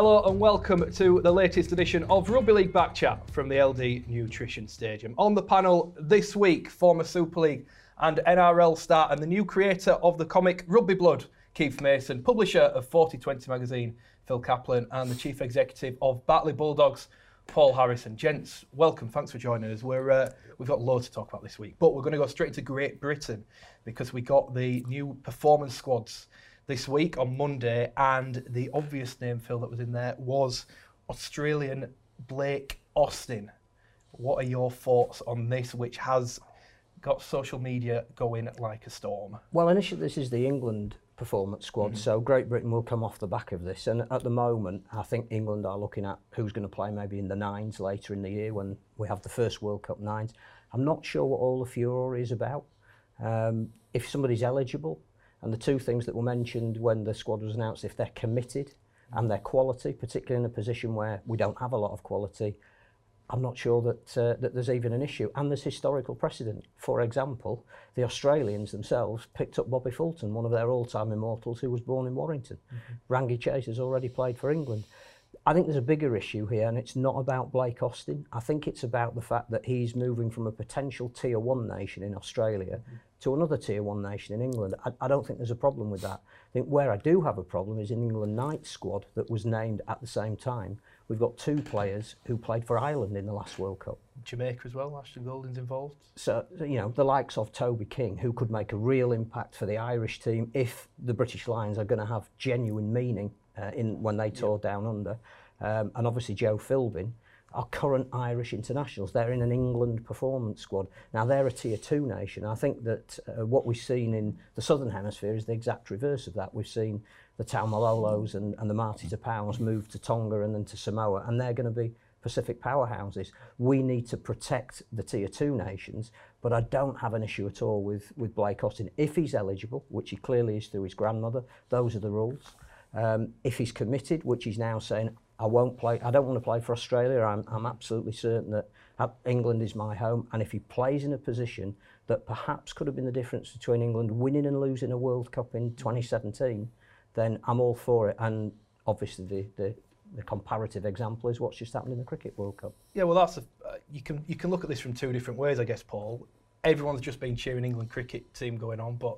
Hello and welcome to the latest edition of Rugby League Back Chat from the LD Nutrition Stadium. On the panel this week, former Super League and NRL star and the new creator of the comic Rugby Blood, Keith Mason, publisher of 4020 magazine, Phil Caplan, and the chief executive of Batley Bulldogs, Paul Harrison. Gents, welcome. Thanks for joining us. We're, uh, we've got loads to talk about this week, but we're going to go straight to Great Britain because we got the new performance squads this week on Monday, and the obvious name, Phil, that was in there was Australian Blake Austin. What are your thoughts on this, which has got social media going like a storm? Well, initially, this is the England performance squad, mm-hmm. so Great Britain will come off the back of this. And at the moment, I think England are looking at who's going to play maybe in the nines later in the year when we have the first World Cup nines. I'm not sure what all the furore is about. Um, if somebody's eligible, and the two things that were mentioned when the squad was announced, if they're committed and their quality, particularly in a position where we don't have a lot of quality, I'm not sure that, uh, that there's even an issue. And there's historical precedent. For example, the Australians themselves picked up Bobby Fulton, one of their all-time immortals who was born in Warrington. Mm-hmm. Rangi Chase has already played for England. I think there's a bigger issue here, and it's not about Blake Austin. I think it's about the fact that he's moving from a potential tier one nation in Australia mm-hmm. To another tier one nation in England. I, I, don't think there's a problem with that. I think where I do have a problem is in England Knights squad that was named at the same time. We've got two players who played for Ireland in the last World Cup. Jamaica as well, Ashton Goulding's involved. So, you know, the likes of Toby King, who could make a real impact for the Irish team if the British Lions are going to have genuine meaning uh, in when they tore yeah. down under. Um, and obviously Joe Philbin are current Irish internationals. They're in an England performance squad. Now they're a tier two nation. I think that uh, what we've seen in the southern hemisphere is the exact reverse of that. We've seen the Taumalolos and, and the Marty Taupaus move to Tonga and then to Samoa, and they're going to be Pacific powerhouses. We need to protect the tier two nations, but I don't have an issue at all with, with Blake Austin. If he's eligible, which he clearly is through his grandmother, those are the rules. Um, if he's committed, which he's now saying, I won't play, I don't want to play for Australia, I'm, I'm absolutely certain that England is my home. And if he plays in a position that perhaps could have been the difference between England winning and losing a World Cup in 2017, then I'm all for it. And obviously, the, the, the comparative example is what's just happened in the Cricket World Cup. Yeah, well, that's a, uh, you can you can look at this from two different ways, I guess, Paul. Everyone's just been cheering England cricket team going on, but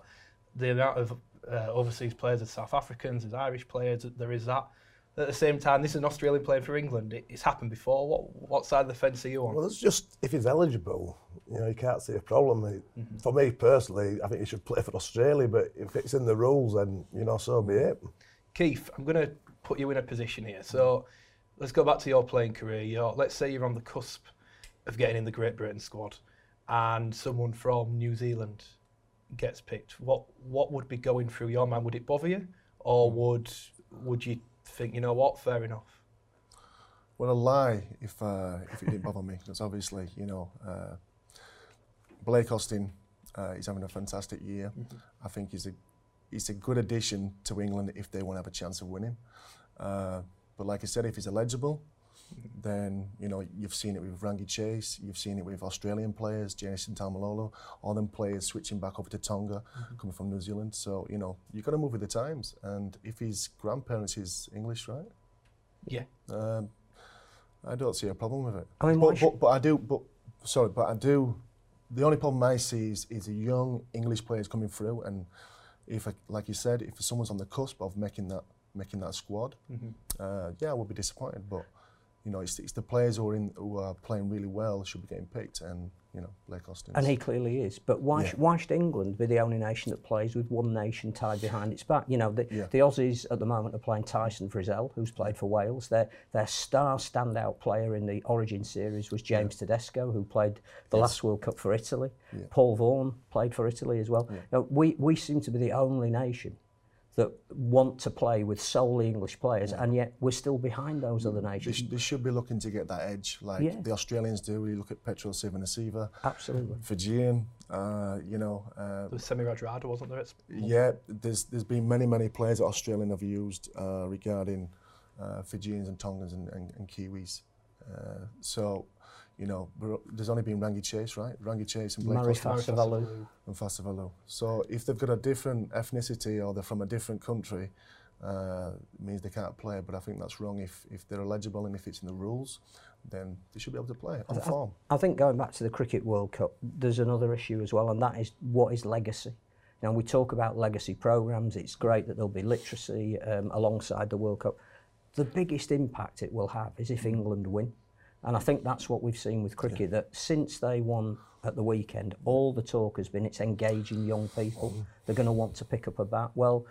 the amount of uh, overseas players, there's South Africans, there's Irish players, there is that. At the same time, this is an Australian playing for England. It, it's happened before. What what side of the fence are you on? Well, it's just if he's eligible, you know, you can't see a problem. Mm-hmm. For me personally, I think he should play for Australia. But if it's in the rules, then you know, so be it. Keith, I'm going to put you in a position here. So let's go back to your playing career. You're, let's say you're on the cusp of getting in the Great Britain squad, and someone from New Zealand gets picked. What what would be going through your mind? Would it bother you, or mm. would would you think, you know what, fair enough? Well, a lie if uh, if it didn't bother me, because obviously, you know, uh, Blake Austin uh, is having a fantastic year. Mm-hmm. I think he's a he's a good addition to England if they want to have a chance of winning. Uh, but like I said, if he's eligible, then you know you've seen it with Rangi Chase, you've seen it with Australian players, Jason Taumalolo, all them players switching back over to Tonga, mm-hmm. coming from New Zealand. So you know you got to move with the times. And if his grandparents is English, right? Yeah. Um, I don't see a problem with it. I mean, but, but, but I do. But sorry, but I do. The only problem I see is, is a young English players coming through, and if, like you said, if someone's on the cusp of making that making that squad, mm-hmm. uh, yeah, I would be disappointed. But you know, it's, it's the players who are, in, who are playing really well should be getting picked, and you know, Blake Austin. And he clearly is. But why, yeah. sh- why should England be the only nation that plays with one nation tied behind its back? You know, the, yeah. the Aussies at the moment are playing Tyson Frizzell, who's played for Wales. Their, their star standout player in the Origin series was James yeah. Tedesco, who played the yes. last World Cup for Italy. Yeah. Paul Vaughan played for Italy as well. Yeah. Now, we, we seem to be the only nation that want to play with solely English players, yeah. and yet we're still behind those other nations. They, sh- they, should be looking to get that edge, like yeah. the Australians do. We look at Petro Civoniceva, absolutely, Fijian. Uh, you know, uh, there was Semi Radradra, wasn't there? It's yeah, there's there's been many many players that Australian have used uh, regarding uh, Fijians and Tongans and, and, and Kiwis. Uh, so you know, there's only been Rangi Chase, right? Rangi Chase and Blake Murray Fasavalu. And Fasavalu. So if they've got a different ethnicity or they're from a different country, uh, means they can't play. But I think that's wrong. If, if they're eligible and if it's in the rules, then they should be able to play on I, form. I, I think going back to the Cricket World Cup, there's another issue as well, and that is what is legacy? Now, we talk about legacy programs. It's great that there'll be literacy um, alongside the World Cup. The biggest impact it will have is if England win. And I think that's what we've seen with cricket, yeah. that since they won at the weekend, all the talk has been it's engaging young people. Oh. They're going to want to pick up a bat. Well,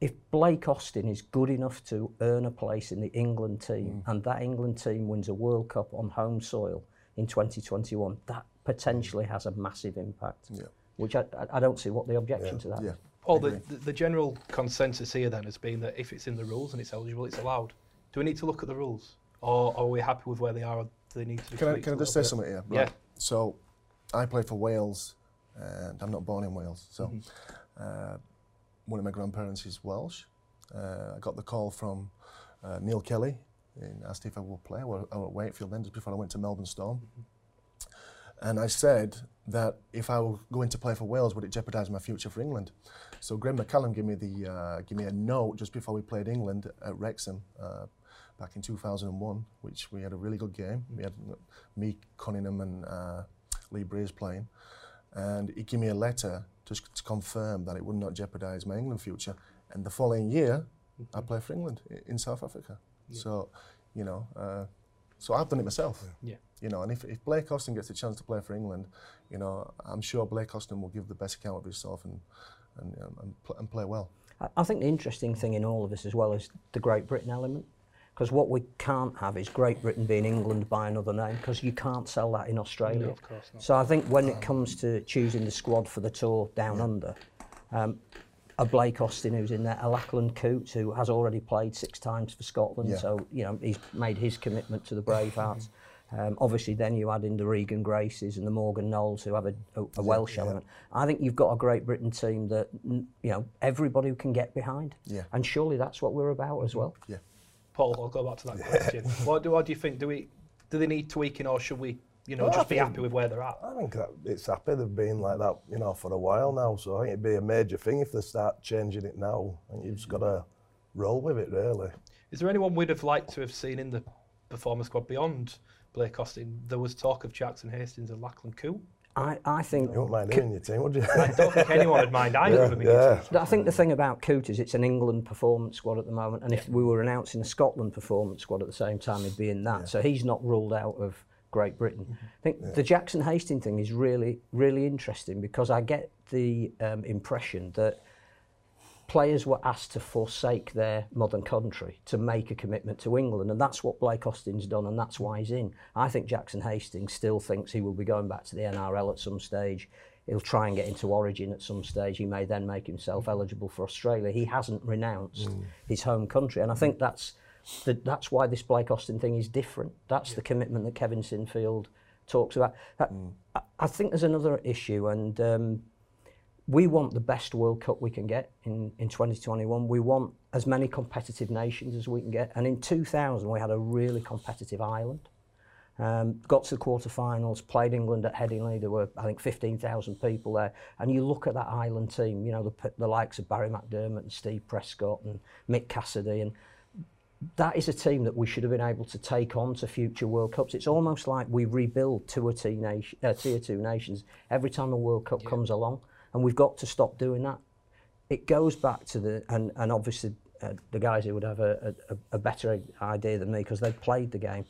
if Blake Austin is good enough to earn a place in the England team mm. and that England team wins a World Cup on home soil in 2021, that potentially has a massive impact, yeah. which I, I don't see what the objection yeah. to that yeah. Well, the, the, the general consensus here then has been that if it's in the rules and it's eligible, it's allowed. Do we need to look at the rules? Or are we happy with where they are or do they need to be Can I, can I just say bit? something here? Yeah. So, I play for Wales, and I'm not born in Wales. So, Mm-hmm. uh, one of my grandparents is Welsh. Uh, I got the call from uh, Neil Kelly and asked if I would play. I was at Wakefield then, just before I went to Melbourne Storm. And I said that if I were going to play for Wales, would it jeopardise my future for England? So Graham McCallum gave me the uh, gave me a note just before we played England at Wrexham uh, back in 2001, which we had a really good game. We had me, Cunningham, and uh, Lee Briers playing, and he gave me a letter just to confirm that it would not jeopardise my England future. And the following year, I played for England in South Africa. So, you know, uh, so I've done it myself. Yeah. You know, and if, if Blake Austin gets a chance to play for England, you know, I'm sure Blake Austin will give the best account of himself and and, um, and, and play well. I- I think the interesting thing in all of this as well is the Great Britain element. Because what we can't have is Great Britain being England by another name, because you can't sell that in Australia. No, of course not. So I think when it comes to choosing the squad for the tour down under, um, a Blake Austin who's in there, a Lachlan Coote who has already played six times for Scotland, Yeah. so you know he's made his commitment to the Bravehearts. Um, obviously, then you add in the Regan Graces and the Morgan Knowles who have a, a, a Welsh yeah. element. I think you've got a Great Britain team that you know everybody can get behind, Yeah. and surely that's what we're about as well. Yeah. Paul, I'll go back to that question. what, do, what do you think? Do we do they need tweaking or should we you know, no, just be think, happy with where they're at. I think that it's happy they've been like that, you know, for a while now. So I think it'd be a major thing if they start changing it now. I think you've just got to roll with it, really. Is there anyone we'd have liked to have seen in the performance squad beyond Blake Austin? There was talk of Jackson Hastings and Lachlan Coote. I, I think You wouldn't mind him in your team, would you? I don't think anyone would mind either of them. in your yeah. team. I think the thing about Coote is it's an England performance squad at the moment, and if we were announcing a Scotland performance squad at the same time, he'd be in that. So he's not ruled out of Great Britain. I think the Jackson Hastings thing is really, really interesting because I get the um, impression that players were asked to forsake their modern country to make a commitment to England, and that's what Blake Austin's done, and that's why he's in. I think Jackson Hastings still thinks he will be going back to the NRL at some stage. He'll try and get into Origin at some stage. He may then make himself mm. eligible for Australia. He hasn't renounced mm. his home country, and I think that's the, that's why this Blake Austin thing is different. That's the commitment that Kevin Sinfield talks about. That- I, I think there's another issue, and um, we want the best World Cup we can get in, in 2021. We want as many competitive nations as we can get. And in 2000, we had a really competitive Ireland. Um, got to the quarterfinals, played England at Headingley. There were, I think, 15,000 people there. And you look at that Ireland team, you know, the, the likes of Barry McDermott and Steve Prescott and Mick Cassidy. And that is a team that we should have been able to take on to future World Cups. It's almost like we rebuild two or tier, nation, uh, tier two nations every time a World Cup comes along, And we've got to stop doing that. It goes back to the, and, and obviously uh, the guys who would have a, a, a better idea than me because they've played the game.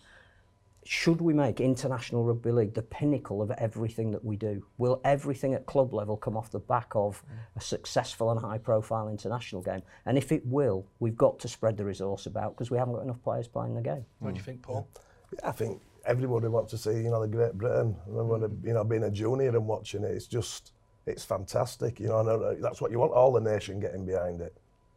Should we make International Rugby League the pinnacle of everything that we do? Will everything at club level come off the back of a successful and high profile international game? And if it will, we've got to spread the resource about because we haven't got enough players playing the game. What do you think, Paul? Yeah, I think everybody wants to see, you know, the Great Britain. I remember, you know, being a junior and watching it, it's just, it's fantastic. You know, and uh, that's what you want. All the nation getting behind it.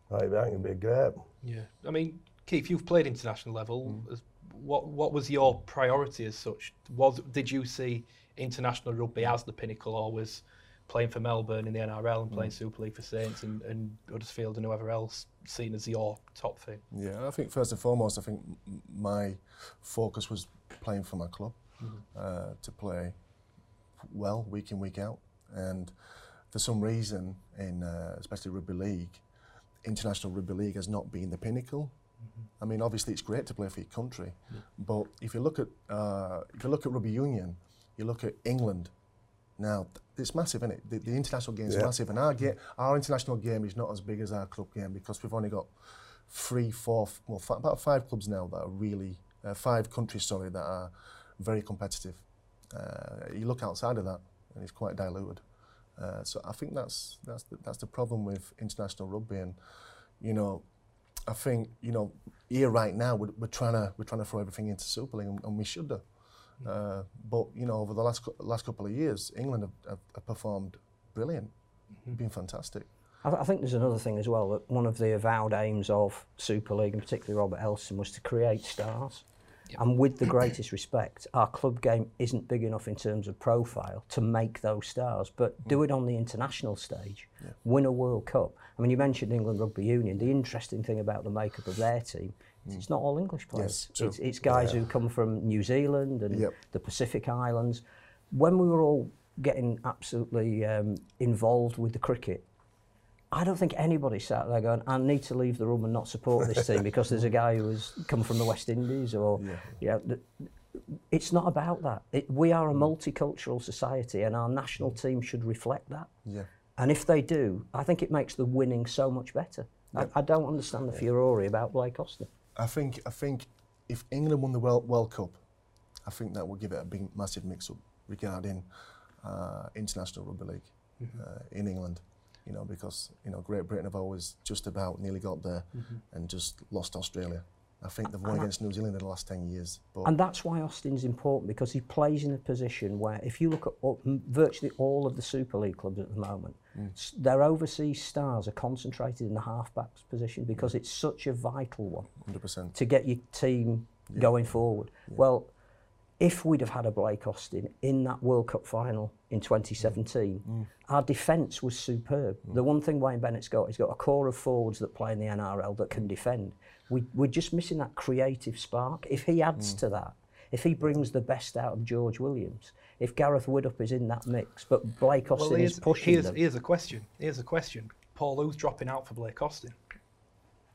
Right, I think it'd be great. Yeah, I mean, Keith, you've played international level. As- What what was your priority as such? Was did you see international rugby as the pinnacle, or was playing for Melbourne in the NRL and playing Super League for Saints and, and Huddersfield and whoever else seen as your top thing? Yeah, I think first and foremost, I think my focus was playing for my club, uh, to play well week in week out, and for some reason in uh, especially rugby league, international rugby league has not been the pinnacle. I mean, obviously, it's great to play for your country, but if you look at uh, if you look at rugby union, you look at England. Now, it's massive, isn't it? The, the international game is Yeah. massive, and our ga- our international game is not as big as our club game because we've only got three, four, well, fi- about five clubs now that are really uh, five countries, sorry, that are very competitive. Uh, you look outside of that, and it's quite diluted. Uh, so I think that's that's the, that's the problem with international rugby, and you know, I think you know here right now we're, we're trying to we're trying to throw everything into Super League, and, and we should do. Uh, but you know, over the last last couple of years, England have, have, have performed brilliant, been fantastic. I, th- I think there's another thing as well that one of the avowed aims of Super League, and particularly Robert Elstone, was to create stars. And with the greatest respect, our club game isn't big enough in terms of profile to make those stars. But do mm. it on the international stage, yeah. win a World Cup. I mean, you mentioned England Rugby Union. The interesting thing about the makeup of their team is it's mm. not all English players. Yes, it's, it's guys yeah. who come from New Zealand and yep. the Pacific Islands. When we were all getting absolutely um, involved with the cricket I don't think anybody sat there going, I need to leave the room and not support this team because there's a guy who has come from the West Indies or, yeah. th- it's not about that. It, we are a multicultural society and our national team should reflect that. Yeah. And if they do, I think it makes the winning so much better. I, I don't understand the furore about Blake Austin. I think I think if England won the World, World Cup, I think that would give it a big massive mix-up regarding uh, international rugby league uh, in England. You know, because you know Great Britain have always just about nearly got there mm-hmm. and just lost Australia. I think they've won against New Zealand in the last ten years. But And that's why Austin's important because he plays in a position where, if you look at all, virtually all of the Super League clubs at the moment, mm. s- their overseas stars are concentrated in the halfbacks position because it's such a vital one 100%. to get your team going forward. Well, if we'd have had a Blake Austin in that World Cup final in 2017, mm. mm. our defence was superb. Mm. The one thing Wayne Bennett's got, he's got a core of forwards that play in the NRL that can defend. We, we're just missing that creative spark. If he adds to that, if he brings the best out of George Williams, if Gareth Widdop is in that mix, but Blake Austin Well, is pushing here's, them. here's a question. Here's a question. Paul, who's dropping out for Blake Austin?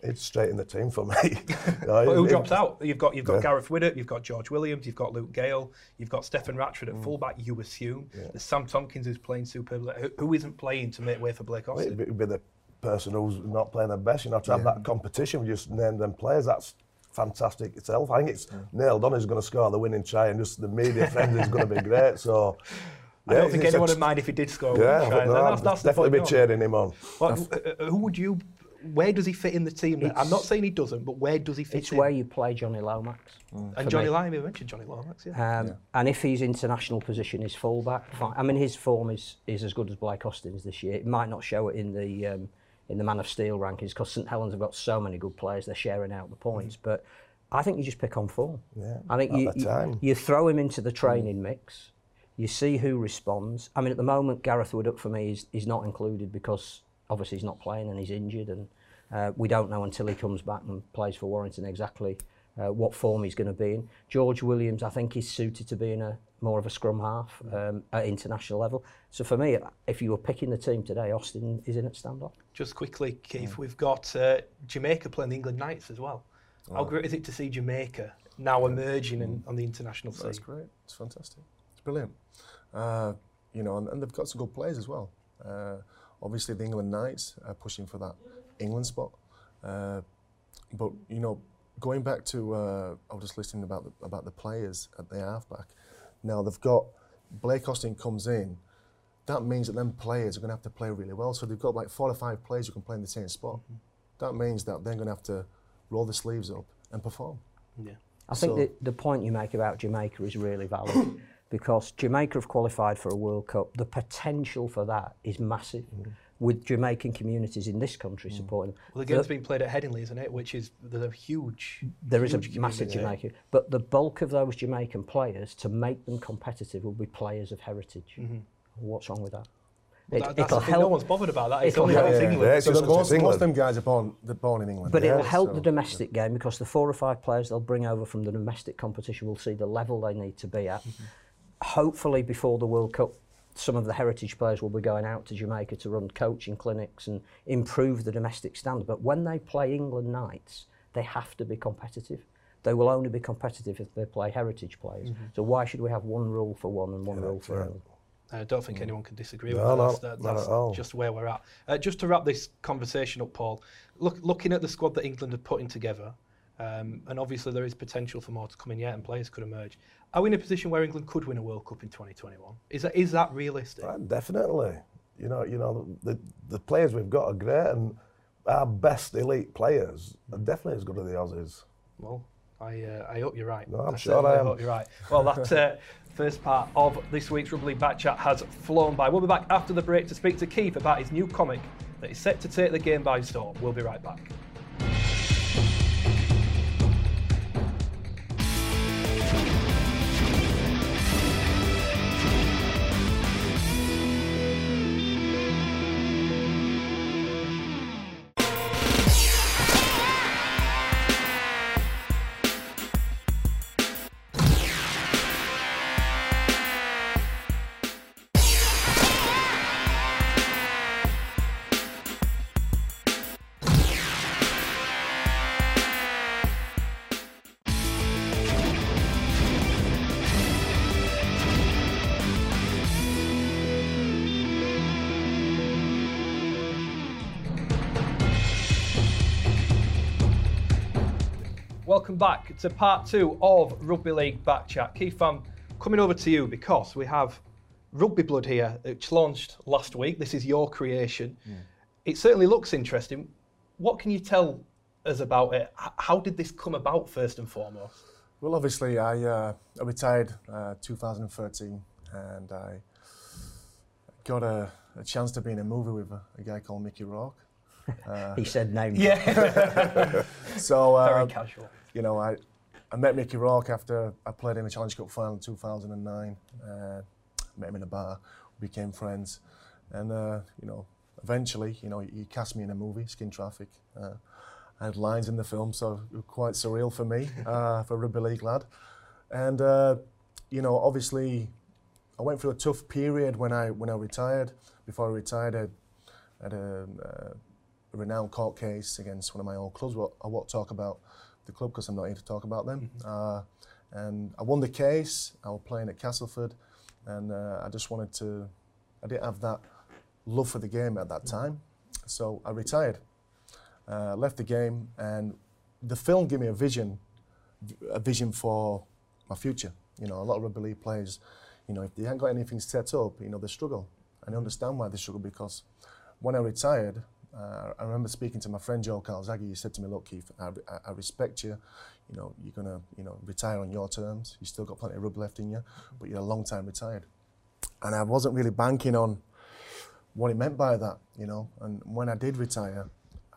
It's straight in the team for me. Well, who It- drops out? You've got you've got Yeah. Gareth Widdop, you've got George Williams, you've got Luke Gale, you've got Stefan Ratchford Mm. at fullback. You assume there's Sam Tomkins who's playing superbly. Who, who isn't playing to make way for Blake Austin? It'd be, it'd be the person who's not playing their best. You know, to have that competition, we just name them players. That's fantastic itself. I think it's nailed on who's going to score the winning try, and just the media frenzy is going to be great. So. I don't yeah, think anyone would mind if he did score. Yeah, but no, that's, that's definitely be cheering him on. Well, uh, uh, who would you? Where does he fit in the team? then? I'm not saying he doesn't, but where does he fit It's in? where you play Jonny Lomax. and Johnny me. Lyon, we mentioned Jonny Lomax, yeah. Um, And if his international position is fullback, fine. I mean, his form is, is as good as Blake Austin's this year. It might not show it in the um, in the Man of Steel rankings because St Helens have got so many good players. They're sharing out the points, but I think you just pick on form. Yeah, I think at you, the you, time. you throw him into the training mix. You see who responds. I mean, at the moment, Gareth Widdop for me is, is not included because obviously he's not playing and he's injured, and uh, we don't know until he comes back and plays for Warrington exactly uh, what form he's going to be in. George Williams, I think, is suited to being a more of a scrum half um, at international level. So for me, if you were picking the team today, Austin is in at stand-up. Just quickly, Keith, we've got uh, Jamaica playing the England Knights as well. How great is it to see Jamaica now emerging in, on the international scene? That's scene? great. It's fantastic. It's brilliant. Uh, you know, and, and they've got some good players as well. Uh, obviously, the England Knights are pushing for that England spot. Uh, but you know, going back to uh, I was just listening about the, about the players at the halfback. Now they've got Blake Austin comes in. That means that them players are going to have to play really well. So they've got like four or five players who can play in the same spot. That means that they're going to have to roll the sleeves up and perform. Yeah. I think So- the, the point you make about Jamaica is really valid because Jamaica have qualified for a World Cup. The potential for that is massive mm. with Jamaican communities in this country mm. supporting them. Well, the game's The- being played at Headingley, isn't it? Which is there's a huge. there is a huge massive community. Jamaican, but the bulk of those Jamaican players, to make them competitive, will be players of heritage. Mm-hmm. What's wrong with that? Well, it, that it'll thing, no one's bothered about that. It's it'll only help- Yeah, England. yeah, it's So just the- because most, it's most of them guys are born, they're born in England. But Yeah, it'll help so- the domestic game because the four or five players they'll bring over from the domestic competition will see the level they need to be at. Mm-hmm. Hopefully, before the World Cup some of the heritage players will be going out to Jamaica to run coaching clinics and improve the domestic standard. But when they play England Knights, they have to be competitive. They will only be competitive if they play heritage players. Mm-hmm. So why should we have one rule for one and one rule for yeah. another? I don't think anyone can disagree with No, that. no, That's, that- not that's at all. just where we're at. Uh, just to wrap this conversation up, Paul, look, looking at the squad that England are putting together, um, and obviously there is potential for more to come in yet, and players could emerge. Are we in a position where England could win a World Cup in 2021? Is that is that realistic? Uh, definitely. You know, you know the the players we've got are great, and our best elite players are definitely as good as the Aussies. Well, I, uh, I hope you're right. No, I'm I sure I am. hope you're right. Well, that uh, first part of this week's Rugby League Back Chat has flown by. We'll be back after the break to speak to Keith about his new comic that is set to take the game by storm. We'll be right back. Back to part two of Rugby League Backchat. Keith, I'm coming over to you because we have Rugby Blood here, which launched last week. This is your creation. It certainly looks interesting. What can you tell us about it? How did this come about, first and foremost? Well, obviously, I, uh, I retired uh, 2013, and I got a, a chance to be in a movie with a, a guy called Mickey Rourke. He said name. Yeah, So, uh, very casual. You know, I, I met Mickey Rourke after I played in the Challenge Cup final in 2009. Uh, met him in a bar, we became friends, and uh, you know, eventually, you know, he cast me in a movie, Skin Traffic. Uh, I had lines in the film, so it was quite surreal for me, uh, for a rugby league lad. And uh, you know, obviously, I went through a tough period when I when I retired. Before I retired, I had a, uh, a renowned court case against one of my old clubs. Well, I won't talk about the club because I'm not here to talk about them. Uh, and I won the case. I was playing at Castleford, and uh, I just wanted to. I didn't have that love for the game at that time, so I retired. Uh, left the game, and the film gave me a vision, a vision for my future. You know, a lot of rugby league players, you know, if they haven't got anything set up, you know, they struggle, and I understand why they struggle because when I retired, uh, I remember speaking to my friend Joe Calzaghe. He said to me, "Look, Keith, I, I, respect you. You know, you're gonna, you know, retire on your terms. You still got plenty of rugby left in you, but you're a long time retired." And I wasn't really banking on what he meant by that, you know. And when I did retire,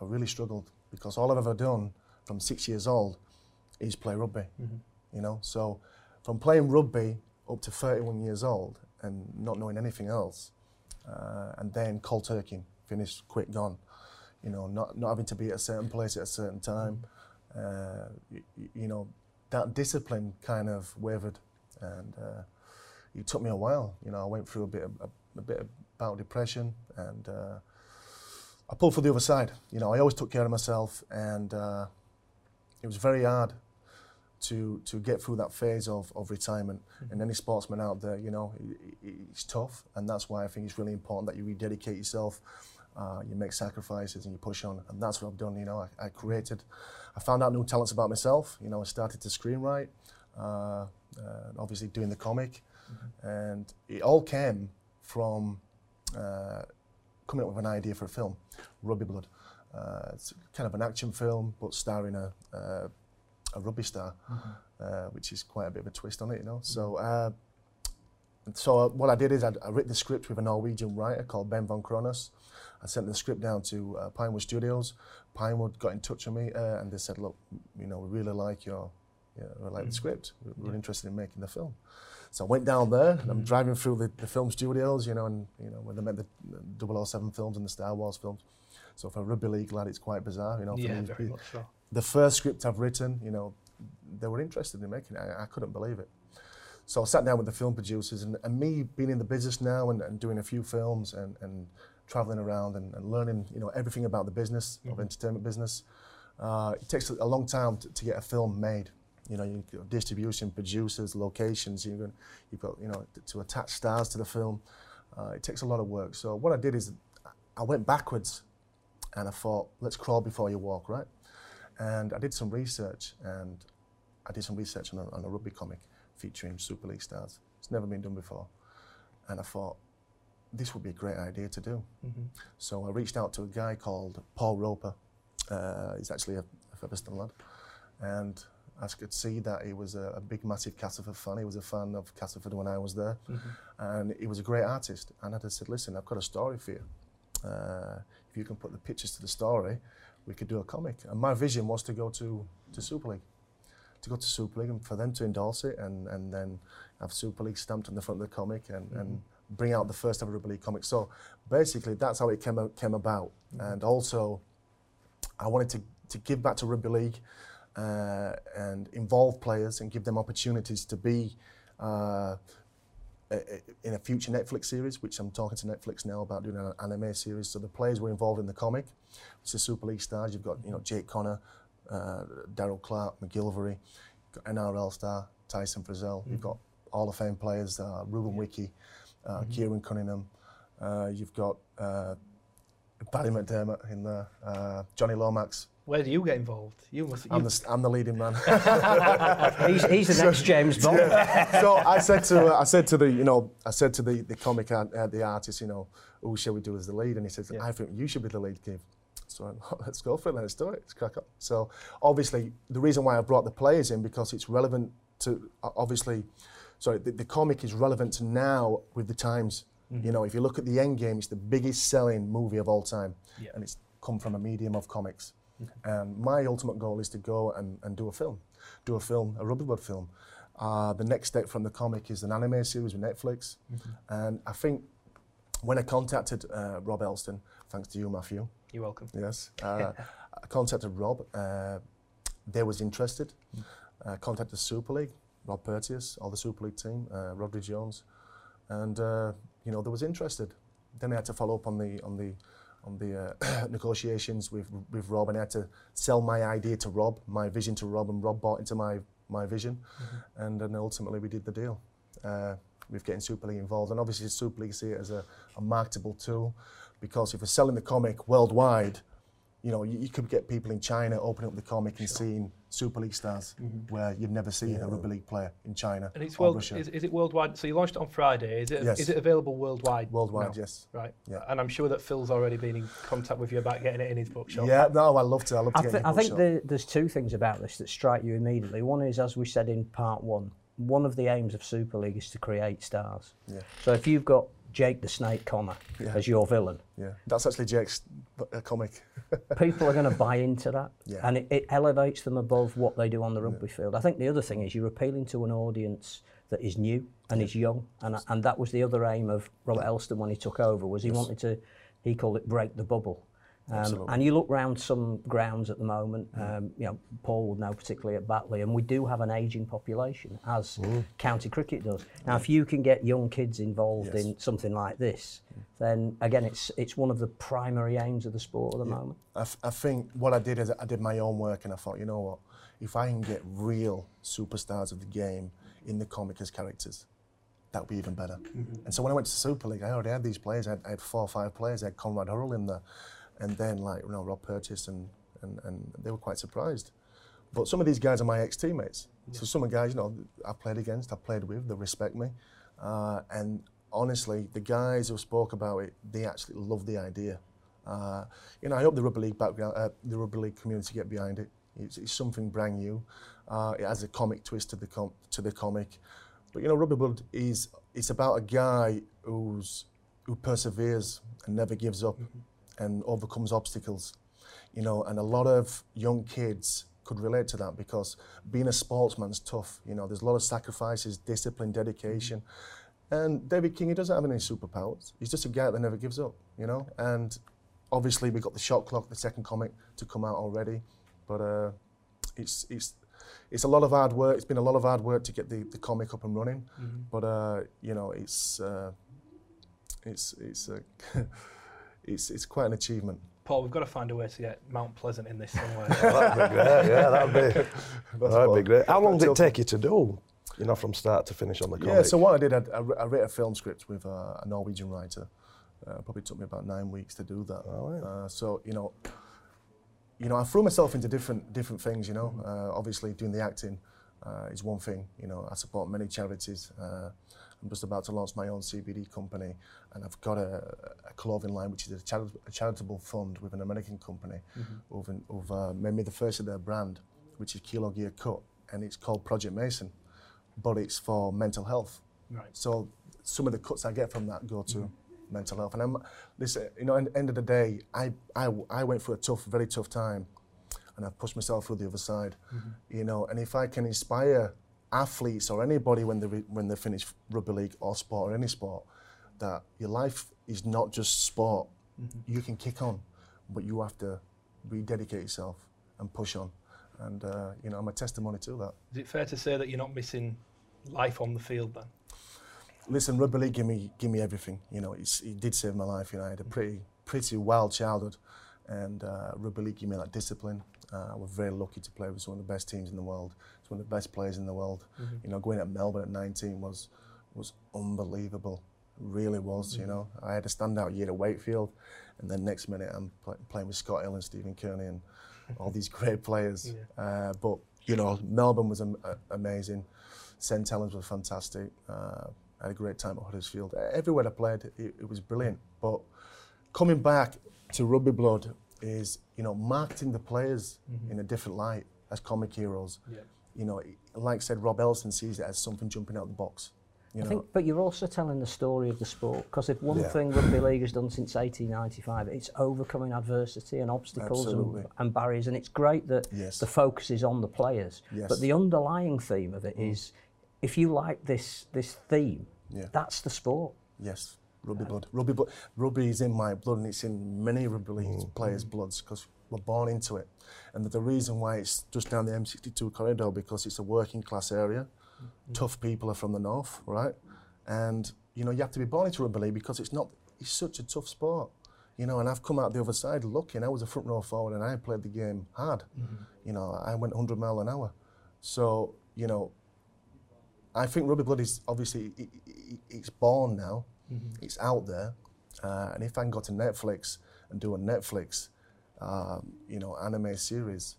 I really struggled because all I've ever done from six years old is play rugby, you know. So from playing rugby up to 31 years old and not knowing anything else, uh, and then cold turkey, finished, quick, gone. You know, not, not having to be at a certain place at a certain time. Uh, you, you know, that discipline kind of wavered, and uh, it took me a while. You know, I went through a bit of, a, a bit about depression, and uh, I pulled for the other side. You know, I always took care of myself, and uh, it was very hard to to get through that phase of, of retirement. And any sportsman out there, you know, i i it's tough, and that's why I think it's really important that you rededicate yourself. Uh, you make sacrifices and you push on, and that's what I've done. You know, I, I created, I found out new talents about myself. You know, I started to screenwrite, uh, uh, obviously doing the comic, and it all came from uh, coming up with an idea for a film, Rugby Blood. Uh, it's kind of an action film, but starring a, uh, a rugby star, uh, which is quite a bit of a twist on it, you know. So, uh, so uh, what I did is I, I wrote the script with a Norwegian writer called Ben von Kronos. I sent the script down to uh, Pinewood Studios. Pinewood got in touch with me uh, and they said, "Look, you know, we really like your, yeah, we like the script. We're, we're interested in making the film." So I went down there, and I'm driving through the, the film studios, you know, and you know when they met the the 007 films and the Star Wars films. So for rugby league lad, it's quite bizarre, you know. for Yeah, me very much so. the first script I've written, you know, they were interested in making it. I, I couldn't believe it. So I sat down with the film producers, and, and me being in the business now and, and doing a few films and, and traveling around and, and learning, you know, everything about the business of entertainment business. Uh, it takes a long time to, to get a film made. You know, you got distribution, producers, locations. You've got, you've got you know, to, to attach stars to the film. Uh, it takes a lot of work. So what I did is, I went backwards, and I thought, let's crawl before you walk, right? And I did some research, and I did some research on a, on a rugby comic featuring Super League stars. It's never been done before, and I thought, this would be a great idea to do. So I reached out to a guy called Paul Roper. Uh, he's actually a, a Featherstone lad. And I could see that he was a, a big, massive Castleford fan. He was a fan of Castleford when I was there. And he was a great artist. And I just said, listen, I've got a story for you. Uh, if you can put the pictures to the story, we could do a comic. And my vision was to go to, to Super League. To go to Super League and for them to endorse it and, and then have Super League stamped on the front of the comic and, and bring out the first ever Rugby League comic. So basically, that's how it came, came about. And also, I wanted to, to give back to rugby league uh, and involve players and give them opportunities to be uh, a- a- in a future Netflix series, which I'm talking to Netflix now about doing an anime series. So the players were involved in the comic. It's the Super League stars. You've got you know Jake Connor, uh, Daryl Clark, McGillvary, NRL star Tyson Frizell. You've got Hall of Fame players, uh, Ruben Wiki, uh, Keiron Cunningham. Uh, you've got uh, Barry McDermott in there, uh, Jonny Lomax. Where do you get involved? You must. I'm the, I'm the leading man. He's, he's the next James Bond. so I said to I said to the you know I said to the the comic art, uh, the artist you know who shall we do as the lead and he says Yeah. I think you should be the lead Kev. So let's go for it. Let's do it. Let's crack up. So obviously the reason why I brought the players in because it's relevant to uh, obviously sorry the, the comic is relevant to now with the times. You know if you look at the end game, it's the biggest selling movie of all time, Yeah. and it's come from a medium of comics. And my ultimate goal is to go and, and do a film, do a film, a world film. Uh, the next step from the comic is an anime series with Netflix. And I think when I contacted uh, Rob Elstone, thanks to you, Matthew, You're welcome. yes, uh, I contacted Rob. Uh, they was interested. Uh, contacted Super League, Rob Pertius, all the Super League team, uh, Rhodri Jones, and uh, you know they was interested. Then I had to follow up on the on the on the uh, negotiations with with Rob, and I had to sell my idea to Rob, my vision to Rob, and Rob bought into my my vision, and then ultimately we did the deal. Uh, with getting Super League involved, and obviously Super League see it as a, a marketable tool, because if we're selling the comic worldwide, you know, you, you could get people in China opening up the comic and seeing Super League stars mm-hmm. where you'd never see a rugby league player in China And it's or world. Russia. Is, is it worldwide? So you launched it on Friday. Is it? Yes. Is it available worldwide? Worldwide, now? yes. Right. Yeah. And I'm sure that Phil's already been in contact with you about getting it in his bookshop. Yeah, no, I love to. I love to I, get thi- in I think the, there's two things about this that strike you immediately. One is, as we said in part one, one of the aims of Super League is to create stars. Yeah. So if you've got Jake the Snake Connor yeah. as your villain. Yeah, that's actually Jake's uh, comic. People are going to buy into that, yeah. and it, it, elevates them above what they do on the rugby yeah. field. I think the other thing is you're appealing to an audience that is new and is young, and and that was the other aim of Robert Elston when he took over was he yes. wanted to, he called it break the bubble, Um, and you look round some grounds at the moment, um, you know, Paul would know particularly at Batley, and we do have an ageing population, as county cricket does. Now, if you can get young kids involved Yes. in something like this, then again, it's it's one of the primary aims of the sport at the moment. I, f- I think what I did is I did my own work and I thought, you know what, if I can get real superstars of the game in the comic as characters, that would be even better. And so when I went to Super League, I already had these players. I had, I had four or five players. I had Conrad Hurrell in there, and then like you know Rob Purchase, and, and and they were quite surprised. But some of these guys are my ex-teammates. So some of the guys, you know, I've played against, I've played with, they respect me. Uh, and honestly, the guys who spoke about it, they actually love the idea. Uh, you know, I hope the rugby league background, uh, the rugby league community get behind it. It's, it's something brand new. Uh, it has a comic twist to the com- to the comic, but you know, Rugby Blood is it's about a guy who's who perseveres and never gives up and overcomes obstacles. You know, and a lot of young kids could relate to that because being a sportsman's tough. You know, there's a lot of sacrifices, discipline, dedication. And David King, he doesn't have any superpowers. He's just a guy that never gives up, you know? And obviously we got the shot clock, the second comic to come out already. But uh, it's, it's, it's a lot of hard work. It's been a lot of hard work to get the, the comic up and running, but uh, you know, it's uh, it's it's uh, it's it's quite an achievement. Paul, we've got to find a way to get Mount Pleasant in this somewhere. That'd be great. Yeah, that'd be that'd be great. How long did it take you to do? You know, from start to finish on the comic. Yeah, so what I did, I, I, I wrote a film script with uh, a Norwegian writer. Uh, probably took me about nine weeks to do that. Oh, yeah. uh, so you know, you know, I threw myself into different different things. You know, uh, obviously doing the acting uh, is one thing. You know, I support many charities. I'm just about to launch my own CBD company, and I've got a, a clothing line which is a, chari- a charitable fund with an American company who've, who've uh, made me the first of their brand, which is Kilo Gear Cut, and it's called Project Mason, but it's for mental health. right. So some of the cuts I get from that go to mental health. And I'm, this, uh, you know, at the end of the day, I, I, I went through a tough, very tough time, and I've pushed myself through the other side. You know, and if I can inspire athletes or anybody when they when they finish rugby league or sport or any sport, that your life is not just sport. You can kick on, but you have to rededicate yourself and push on. And uh, you know, I'm a testimony to that. Is it fair to say that you're not missing life on the field then? Listen, rugby league give me give me everything. You know, it's, it did save my life. You know, I had a pretty pretty wild childhood, and uh, rugby league gave me that discipline. Uh, I was very lucky to play with some of the best teams in the world. One of the best players in the world. You know, going at Melbourne at 19 was was unbelievable. Really was. You know, I had a standout year at Wakefield, and then next minute I'm pl- playing with Scott Hill and Stephen Kearney and all these great players. Uh, but you know, Melbourne was am- uh, amazing. St Helens was fantastic. Uh, I had a great time at Huddersfield. Everywhere I played, it, it was brilliant. But coming back to Rugby Blood is, you know, marketing the players in a different light as comic heroes. Yeah. You know, like I said, Rob Elstone sees it as something jumping out of the box. You I know, think, but you're also telling the story of the sport because if one Yeah. thing rugby league has done since 1895, it's overcoming adversity and obstacles and, and barriers, and it's great that Yes. the focus is on the players. Yes. But the underlying theme of it mm. is, if you like this this theme, Yeah. that's the sport. Yes, rugby blood. Rugby blood. Rugby is in my blood, and it's in many rugby league mm. players' mm. bloods because we're born into it. And the reason why it's just down the M62 corridor because it's a working class area. Mm-hmm. Tough people are from the north, right? And you know you have to be born into rugby league because it's not. It's such a tough sport. You know, and I've come out the other side looking. I was a front row forward, and I played the game hard. Mm-hmm. You know, I went 100 mile an hour. So you know, I think Rugby Blood is obviously i i it's born now, mm-hmm. it's out there, uh, and if I can go to Netflix and do a Netflix, um, you know, anime series,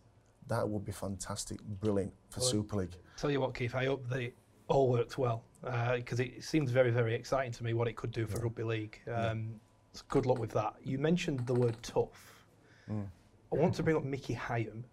that would be fantastic, brilliant for Super League. Tell you what, Keith, I hope that it all worked well because it seems very, very exciting to me what it could do for rugby league. Um, so good luck with that. You mentioned the word tough. I want to bring up Mickey Higham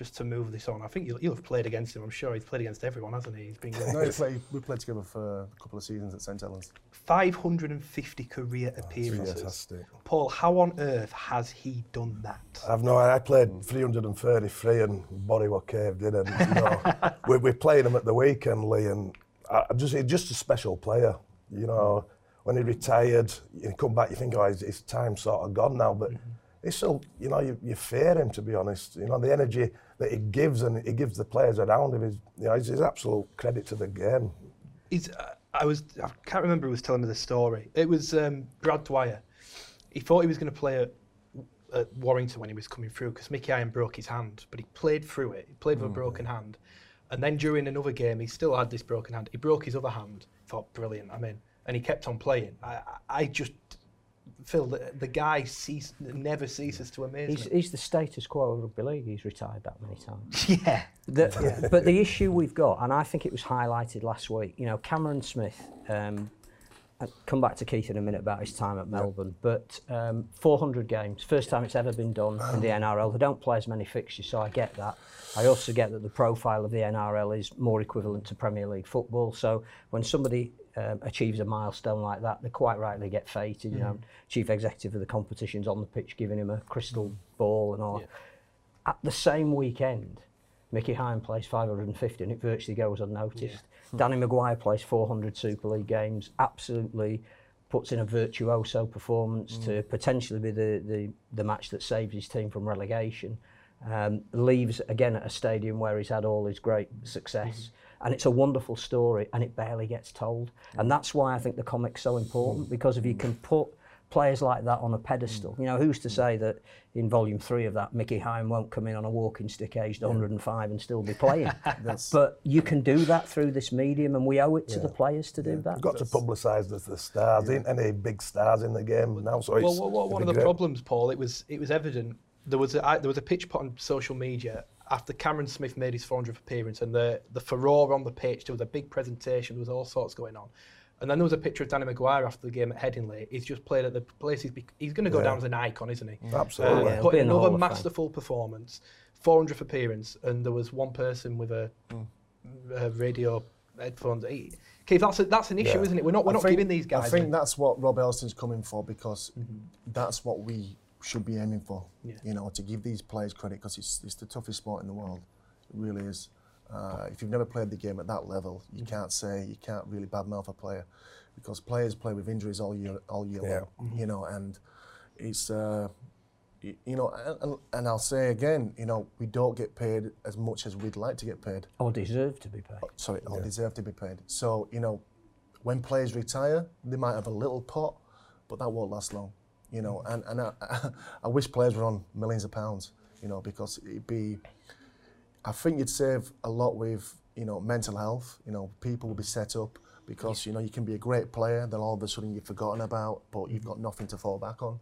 just to move this on. I think you'll, you'll have played against him. I'm sure he's played against everyone, hasn't he? He's been No, we played, we played together for a couple of seasons at St Helens. 550 career appearances. Fantastic. Paul, how on earth has he done that? I've no. I played 333 and body was caved in, and you know, we, we're playing him at the weekend, Lee, and I just he's just a special player. You know, when he retired, you come back, you think, oh, his, his time's sort of gone now, but. Mm-hmm. It's still, you know, you, you fear him to be honest. You know, the energy that he gives and he gives the players around him is, you know, is, is absolute credit to the game. He's, uh, I was, I can't remember who was telling me the story. It was um, Brad Dwyer. He thought he was going to play at, at Warrington when he was coming through because Mickey Iron broke his hand, but he played through it. He played with a broken hand. And then during another game, he still had this broken hand. He broke his other hand. Thought, brilliant, I'm in. And he kept on playing. I I just feel that the guy cease, never ceases to amaze He's, me. he's the status quo of rugby league. He's retired that many times. Yeah. The, But the issue we've got, and I think it was highlighted last week, you know, Cameron Smith, um, I'll come back to Keith in a minute about his time at Melbourne, but um, 400 games, first time it's ever been done in the NRL. They don't play as many fixtures, so I get that. I also get that the profile of the NRL is more equivalent to Premier League football. So when somebody um, achieves a milestone like that, they quite rightly get feted. You know, mm. chief executive of the competition's on the pitch giving him a crystal mm. ball and all. At the same weekend, Mickey Higham plays 550 and it virtually goes unnoticed. Hmm. Danny McGuire plays 400 Super League games, absolutely puts in a virtuoso performance to mm. potentially be the, the, the match that saves his team from relegation. um, leaves again at a stadium where he's had all his great success. Mm-hmm. And it's a wonderful story, and it barely gets told. And mm. that's why I think the comic's so important mm. because if you can put players like that on a pedestal, mm. you know, who's to say that in volume three of that, Mickey Higham won't come in on a walking stick aged 105 and still be playing? but you can do that through this medium, and we owe it to the players to do that. You've got to publicise the, the stars. Ain't any big stars in the game now, so it's, Well, well, well, one of the great. problems, Paul, it was it was evident. There was a, I, there was a pitch put on social media after Cameron Smith made his 400th appearance, and the the furore on the pitch. There was a big presentation. There was all sorts going on, and then there was a picture of Danny McGuire after the game at Headingley. He's just played at the place. He's, bec- he's going to go Yeah. down as an icon, isn't he? Absolutely. Uh, Yeah, he'll put in in the Hall another of Fame. masterful performance, 400th appearance, and there was one person with a, a radio headphones. He- Keith, that's a, that's an issue, Yeah. isn't it? We're not we're I not think- giving these guys. I think a- that's what Rob Elstone's coming for because that's what we should be aiming for. Yeah. You know, to give these players credit because it's, it's the toughest sport in the world. It really is. Uh, if you've never played the game at that level, you can't say you can't really badmouth a player because players play with injuries all year all year Yeah. long. You know, and it's. Uh, you know, and, and I'll say again, you know, we don't get paid as much as we'd like to get paid Or deserve to be paid. sorry, or deserve to be paid. So, you know, when players retire, they might have a little pot, but that won't last long. You know, and, and I, I wish players were on millions of pounds, you know, because it'd be, I think you'd save a lot with, you know, mental health. You know, people will be set up because, you know, you can be a great player, then all of a sudden you've forgotten about, but you've got nothing to fall back on.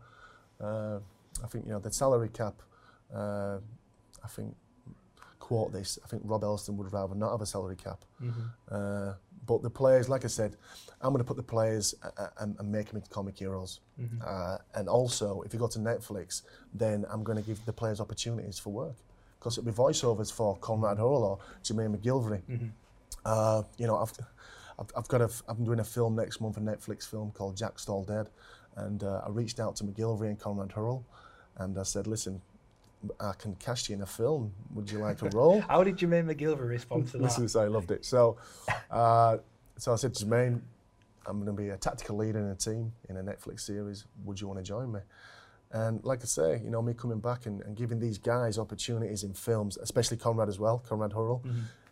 Uh, I think, you know, the salary cap, uh, I think, quote this, I think Rob Elstone would rather not have a salary cap. Uh, but the players, like I said, I'm going to put the players uh, and, and make them into comic heroes. Uh, and also, if you go to Netflix, then I'm going to give the players opportunities for work. Because it'll be voiceovers for Conrad Hurrell or Jermaine McGillvary. Uh, you know, I've, I've, I've got a, I'm doing a film next month, a Netflix film called Jack Stall Dead. And uh, I reached out to McGillvary and Conrad Hurrell and I said, listen, I can cast you in a film. Would you like a role? How did Jermaine McGillvary respond to that? Listen, so I loved it. So, uh, so I said to Jermaine, I'm going to be a tactical leader in a team in a Netflix series. Would you want to join me? And like I say, you know, me coming back and, and giving these guys opportunities in films, especially Conrad as well, Conrad Hurrell,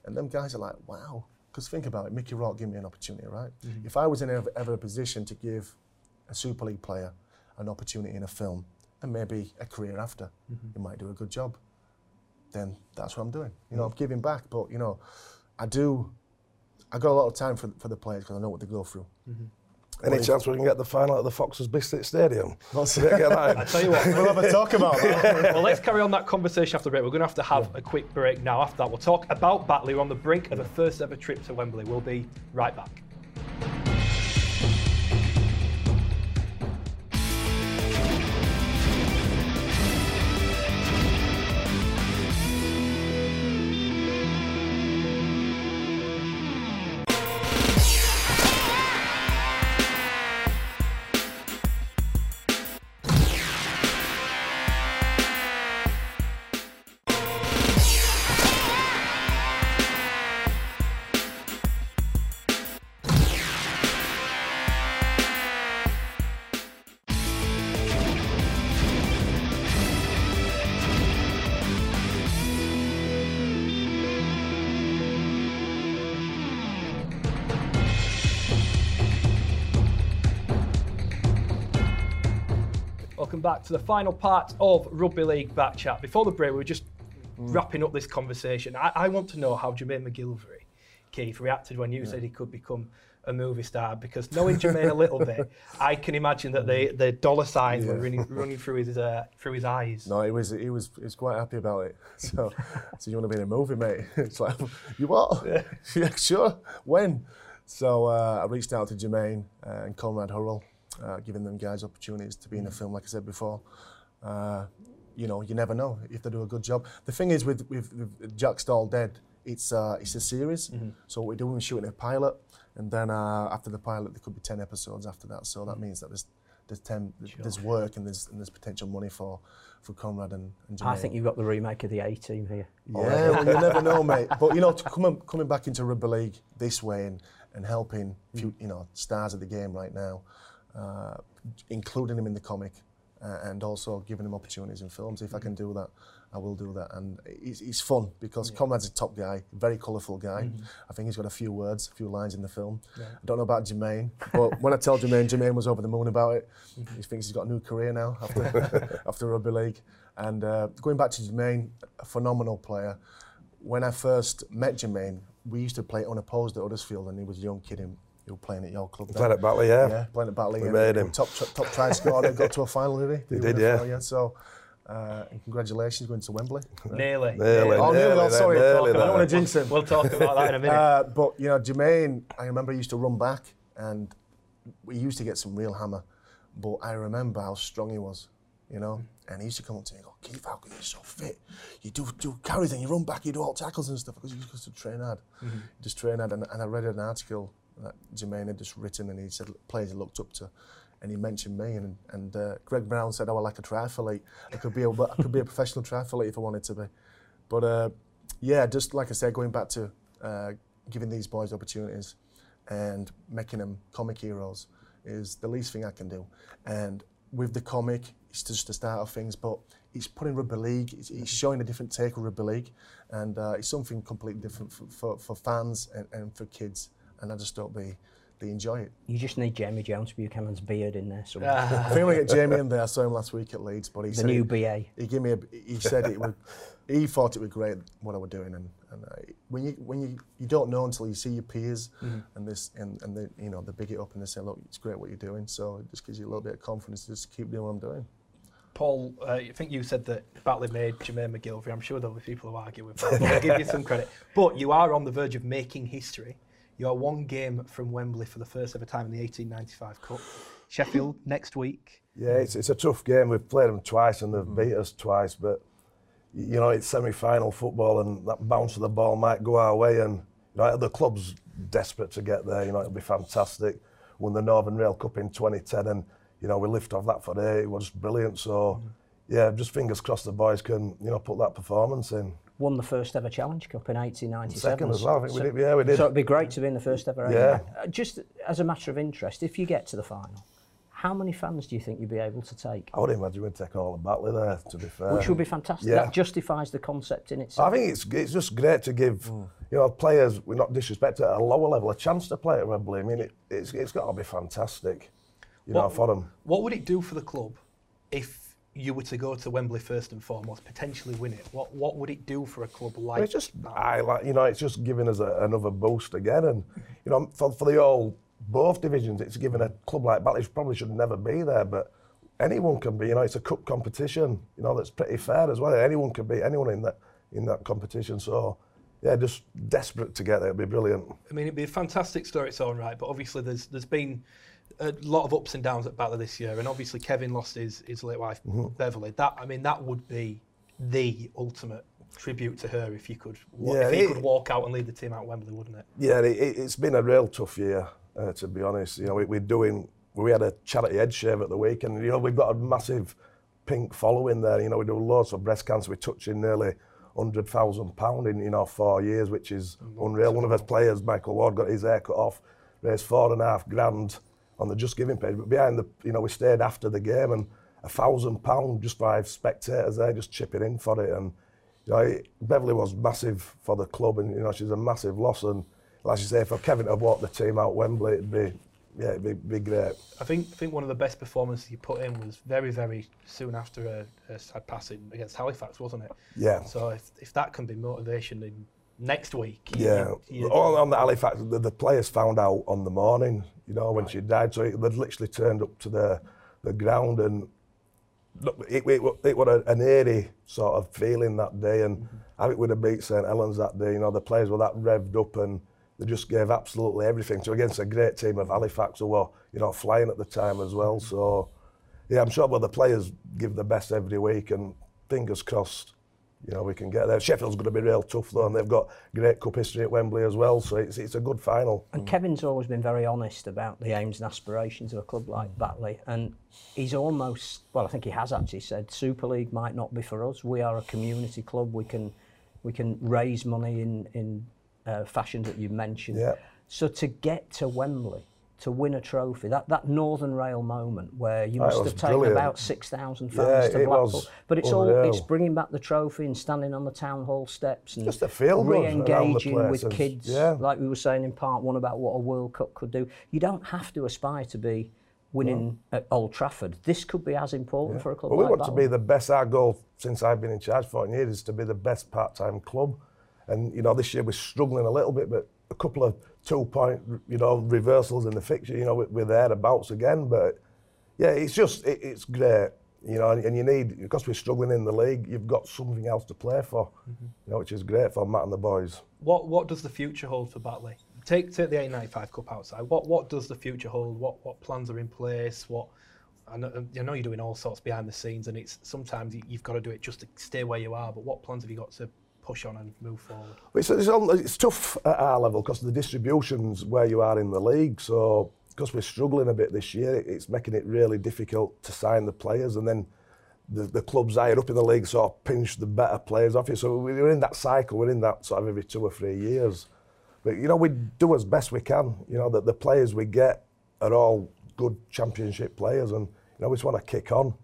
and them guys are like, wow. Because think about it, Mickey Rourke gave me an opportunity, right? If I was in ever, ever a position to give a Super League player an opportunity in a film and maybe a career after, mm-hmm. you might do a good job then that's what I'm doing. You know, mm-hmm. I'm giving back, but you know, I do. I got a lot of time for for the players because I know what they go through. Mm-hmm. Any chance we can get the final at the Foxes Biscuit Stadium? Let's- Get that I in. tell you what. We'll have a talk about that. well, let's carry on that conversation after the break. We're going to have to have a quick break now. After that, we'll talk about Batley. We're on the brink of the first ever trip to Wembley. We'll be right back. Welcome back to the final part of Rugby League Back Chat. Before the break, we were just wrapping up this conversation. I, I want to know how Jermaine McGillvary, Keith, reacted when you said he could become a movie star because knowing Jermaine a little bit, I can imagine that the, the dollar signs were running, running through his uh, through his eyes. No, he was he was he was quite happy about it. So, so you want to be in a movie, mate? It's like you what? Yeah, sure. When? So uh, I reached out to Jermaine uh, and Conrad Hurrell, uh, giving them guys opportunities to be in a film, like I said before. Uh, you know, you never know if they do a good job. The thing is with with, with Jack Stall Dead, it's uh, it's a series. So what we're doing is shooting a pilot, and then uh, after the pilot, there could be ten episodes after that. So that means that there's there's ten there's work and there's and there's potential money for for Conrad and, and Jermaine. I think you've got the remake of the A team here. Yeah, well, you never know, mate. But you know, to come coming back into rugby league this way and, and helping, few, you know, stars of the game right now, uh, including him in the comic, uh, and also giving him opportunities in films. If I can do that, I will do that. And it's, it's fun because Conrad's a top guy, very colourful guy. I think he's got a few words, a few lines in the film. I don't know about Jermaine, but when I tell Jermaine, Jermaine was over the moon about it. He thinks he's got a new career now after, after rugby league. And uh, going back to Jermaine, a phenomenal player. When I first met Jermaine, we used to play unopposed at Huddersfield, and he was a young kid in, who were playing at your club. then. Played at Batley, yeah. Yeah, playing at Batley. We made him. Top, top, top try scorer. got to a final, did he? He did, yeah. final, So, uh, and congratulations going to Wembley. Nearly. Nearly, Oh, nearly, well, sorry, nearly I don't want to jinx him. We'll talk about that in a minute. Uh, but you know, Jermaine, I remember he used to run back, and we used to get some real hammer. But I remember how strong he was, you know. And he used to come up to me and go, "Keith, how come you're so fit? You do do carries and you run back, you do all tackles and stuff because you used to train hard, just train hard." And, and I read an article that Jermaine had just written, and he said players he looked up to. And he mentioned me, and, and uh, Greg Brown said, "Oh, I like a triathlete. I could be a, I could be a professional triathlete if I wanted to be." But uh, yeah, just like I said, going back to uh, giving these boys opportunities and making them comic heroes is the least thing I can do. And with the comic, it's just the start of things, but it's putting rugby league, it's, showing a different take of rugby league, and uh, it's something completely different for, for, for fans and, and for kids. And I just hope they, they enjoy it. You just need Jamie Jones Buchanan's beard in there somewhere. I think we get Jamie in there. I saw him last week at Leeds, but he the said new it- BA. he gave me a, he said it would he thought it was great what I was doing and, and uh, when you when you you don't know until you see your peers and this and, and they you know they big it up and they say look it's great what you're doing so it just gives you a little bit of confidence to just keep doing what I'm doing Paul, uh, I think you said that Batley made Jermaine McGillvary. I'm sure there'll be people who argue with that. But I'll give you some credit. But you are on the verge of making history. You are one game from Wembley for the first ever time in the 1895 Cup. Sheffield next week. Yeah, it's, it's a tough game. We've played them twice and they've mm. beat us twice, but you know, it's semi-final football and that bounce of the ball might go our way and you know, the club's desperate to get there. You know, it'll be fantastic. Won the Northern Rail Cup in 2010 and, you know, we lift off that for day. It was brilliant. So, mm. yeah, just fingers crossed the boys can, you know, put that performance in won the first ever Challenge Cup in 1897. Second as well, I think so, we did, yeah, we did. So it'd be great to be in the first ever. Yeah. Uh, just as a matter of interest, if you get to the final, how many fans do you think you'd be able to take? I would imagine we'd take all of Batley there, to be fair. Which would be fantastic. Yeah. That justifies the concept in itself. I think it's, it's just great to give hmm. you know, players, we're not disrespected, at a lower level, a chance to play at Wembley. I mean, it, it's, it's got to be fantastic you what, know, for them. What would it do for the club if you were to go to Wembley first and foremost, potentially win it? What What would it do for a club like It's just that? I like you know it's just giving us a, another boost again, and you know for for the all both divisions, it's given a club like Batley which probably should never be there, but. Anyone can be, you know. It's a cup competition, you know. That's pretty fair as well. Anyone can be anyone in that in that competition. So, yeah, just desperate to get there. It'd be brilliant. I mean, it'd be a fantastic story its own right, but obviously there's there's been a lot of ups and downs at Batley this year, and obviously Kevin lost his his late wife Mm-hmm. Beverly. That I mean, that would be the ultimate tribute to her if you could Yeah, if he it- could walk out and lead the team out at Wembley, wouldn't it? Yeah, it, it's been a real tough year, uh, to be honest. You know, we, we're doing, we had a charity head shave at the weekend. You know, we've got a massive pink following there. You know, we do loads for breast cancer. We're touching nearly hundred thousand pound in you know four years, which is unreal. One of our players, Michael Ward, got his hair cut off, raised four and a half grand on the Just Giving page. But behind the, you know, we stayed after the game and a thousand pound just by spectators there just chipping in for it. And you know, it, Beverly was massive for the club, and you know, she's a massive loss. And like you say, for Kevin to walk the team out Wembley, it'd be yeah, it'd be, be great. I think I think one of the best performances you put in was very very soon after a, a sad passing against Halifax, wasn't it? Yeah. So if if that can be motivation in next week, Yeah, you- all on the Halifax, the, the players found out on the morning, you know, when she died. So it, they'd literally turned up to the the ground, and look, it, it, it was an eerie sort of feeling that day. And I think we'd have beat St Helens that day. You know, the players were that revved up, and they just gave absolutely everything to against a great team of Halifax who were, you know, flying at the time as well. Mm-hmm. So, yeah, I'm sure well, the players give the best every week, and fingers crossed you know, we can get there. Sheffield's going to be real tough though, and they've got great cup history at Wembley as well, so it's, it's a good final. And mm. Kevin's always been very honest about the aims and aspirations of a club like mm. Batley, and he's almost, well, I think he has actually said, Super League might not be for us. We are a community club. We can we can raise money in in uh, fashion that you mentioned. Yeah. So to get to Wembley to win a trophy, that, that Northern Rail moment where you must have taken brilliant. about 6,000 fans Yeah, to it Blackpool. was But it's all it's bringing back the trophy and standing on the town hall steps and Just a feel re-engaging with kids, yeah. like we were saying in part one about what a World Cup could do. You don't have to aspire to be winning at Old Trafford. This could be as important for a club Well, we like want to be the best. Our goal since I've been in charge for 14 years is to be the best part-time club. And you know, this year we're struggling a little bit, but a couple of two-point, you know, reversals in the fixture. You know, we're, we're thereabouts again. But yeah, it's just it, it's great. You know, and, and you need because we're struggling in the league. You've got something else to play for. Mm-hmm. You know, which is great for Matt and the boys. What what does the future hold for Batley? Take take the A95 Cup outside. What what does the future hold? What what plans are in place? What I know, I know you're doing all sorts behind the scenes, and it's sometimes you- you've got to do it just to stay where you are. But what plans have you got to push on and move forward. It's, it's, it's tough at our level because of the distributions where you are in the league. So because we're struggling a bit this year, it's making it really difficult to sign the players and then the, the clubs higher up in the league sort of pinch the better players off you. So we're in that cycle, we're in that sort of every two or three years. But, you know, we do as best we can. You know, that the players we get are all good championship players and, you know, we just want to kick on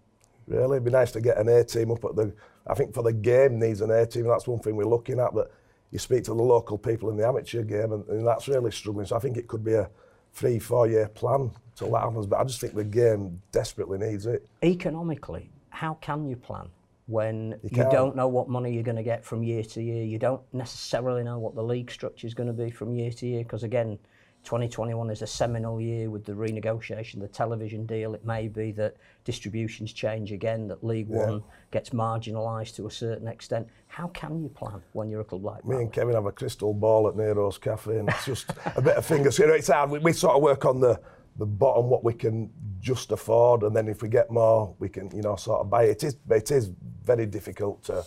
really. It'd be nice to get an A team up at the. I think for the game needs an A team. That's one thing we're looking at. But you speak to the local people in the amateur game, and, and that's really struggling. So I think it could be a three, four year plan till that happens. But I just think the game desperately needs it. Economically, how can you plan? when you, you don't know what money you're going to get from year to year. You don't necessarily know what the league structure is going to be from year to year because, again, 2021 is a seminal year with the renegotiation, the television deal. It may be that distributions change again, that League yeah. One gets marginalised to a certain extent. How can you plan when you're a club like Me Bally? and Kevin have a crystal ball at Nero's Cafe and it's just a bit of fingers. You know, it's hard. We, we sort of work on the, the bottom, what we can just afford, and then if we get more, we can, you know, sort of buy it. It is, it is very difficult to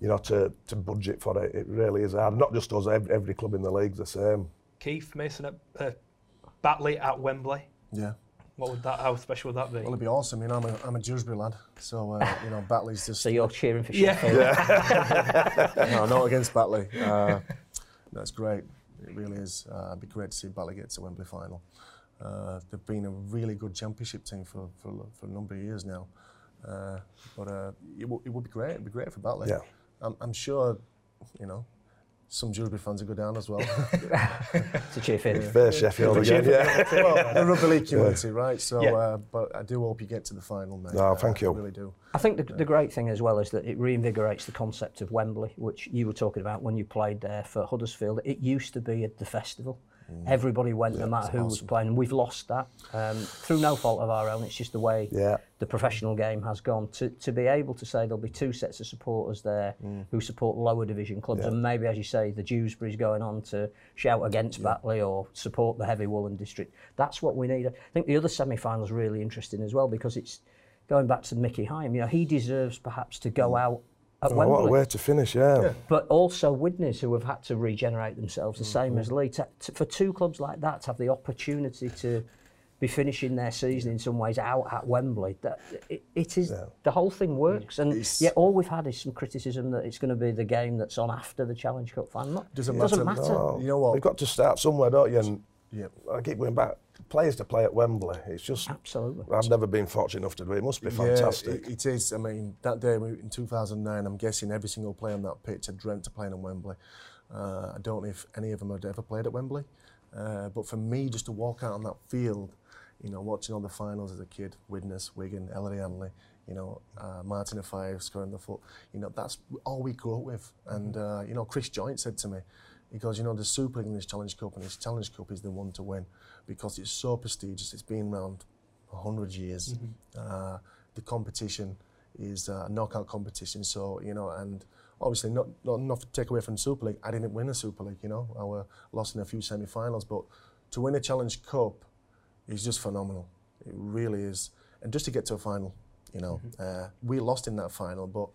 you know, to, to budget for it. It really is hard. Not just us, every, every club in the league's the same. Keith Mason at uh, Batley at Wembley. Yeah. What would that? How special would that be? Well, it'd be awesome. You know, I'm a, I'm a Dewsbury lad, so uh, you know, Batley's just So you're cheering for Sheffield. Yeah. Sheffield. no, not against Batley. Uh, that's great. It really is. Uh, it'd be great to see Batley get to Wembley final. Uh, they've been a really good championship team for, for, for a number of years now. Uh, but uh, it, w- it would be great. It'd be great for Batley. Yeah. I'm, I'm sure, you know, some Dewsbury fans will go down as well. to Sheffield. Yeah. Fair Sheffield again, yeah. well, the rugby league community, yeah. right? So, yeah. uh, but I do hope you get to the final, mate. No, thank uh, you. I really do. I think the, yeah. the great thing as well is that it reinvigorates the concept of Wembley, which you were talking about when you played there for Huddersfield. It used to be at the festival. Mm. Everybody went, no matter who was playing. And we've lost that um, through no fault of our own. It's just the way Yeah. the professional game has gone. To, to be able to say there'll be two sets of supporters there mm. who support lower division clubs, and maybe, as you say, the Dewsbury's going on to shout against Batley or support the Heavy Woolen district. That's what we need. I think the other semi-final is really interesting as well because it's going back to Mickey Higham. You know, he deserves perhaps to go mm. out at Oh, what a way to finish, yeah. but also Widnes who have had to regenerate themselves the same as mm-hmm. Leigh. To, to- for two clubs like that to have the opportunity to be finishing their season in some ways out at Wembley, that it, it is the whole thing works. And It's- yet all we've had is some criticism that it's going to be the game that's on after the Challenge Cup final. Doesn't doesn't matter. matter. Oh, You know what? You've got to start somewhere, don't you? And Yeah. I keep going back. Players to play at Wembley. It's just. Absolutely. I've never been fortunate enough to do it. It must be fantastic. Yeah, it, it is. I mean, that day in 2009, I'm guessing every single player on that pitch had dreamt of playing on Wembley. Uh, I don't know if any of them had ever played at Wembley, uh, but for me, just to walk out on that field, you know, watching all the finals as a kid, Widnes, Wigan, Ellery Hanley, you know, uh, Martin Offiah scoring the foot, you know, that's all we grew up with. And, uh, you know, Chris Joynt said to me, goes, you know, the Super League and this Challenge Cup, and this Challenge Cup is the one to win because it's so prestigious. It's been around 100 years. Uh, the competition is a knockout competition, so, you know, and obviously not, not enough to take away from Super League. I didn't win a Super League, you know, I were lost in a few semi-finals, but to win a Challenge Cup is just phenomenal. It really is. And just to get to a final, you know, uh, we lost in that final, but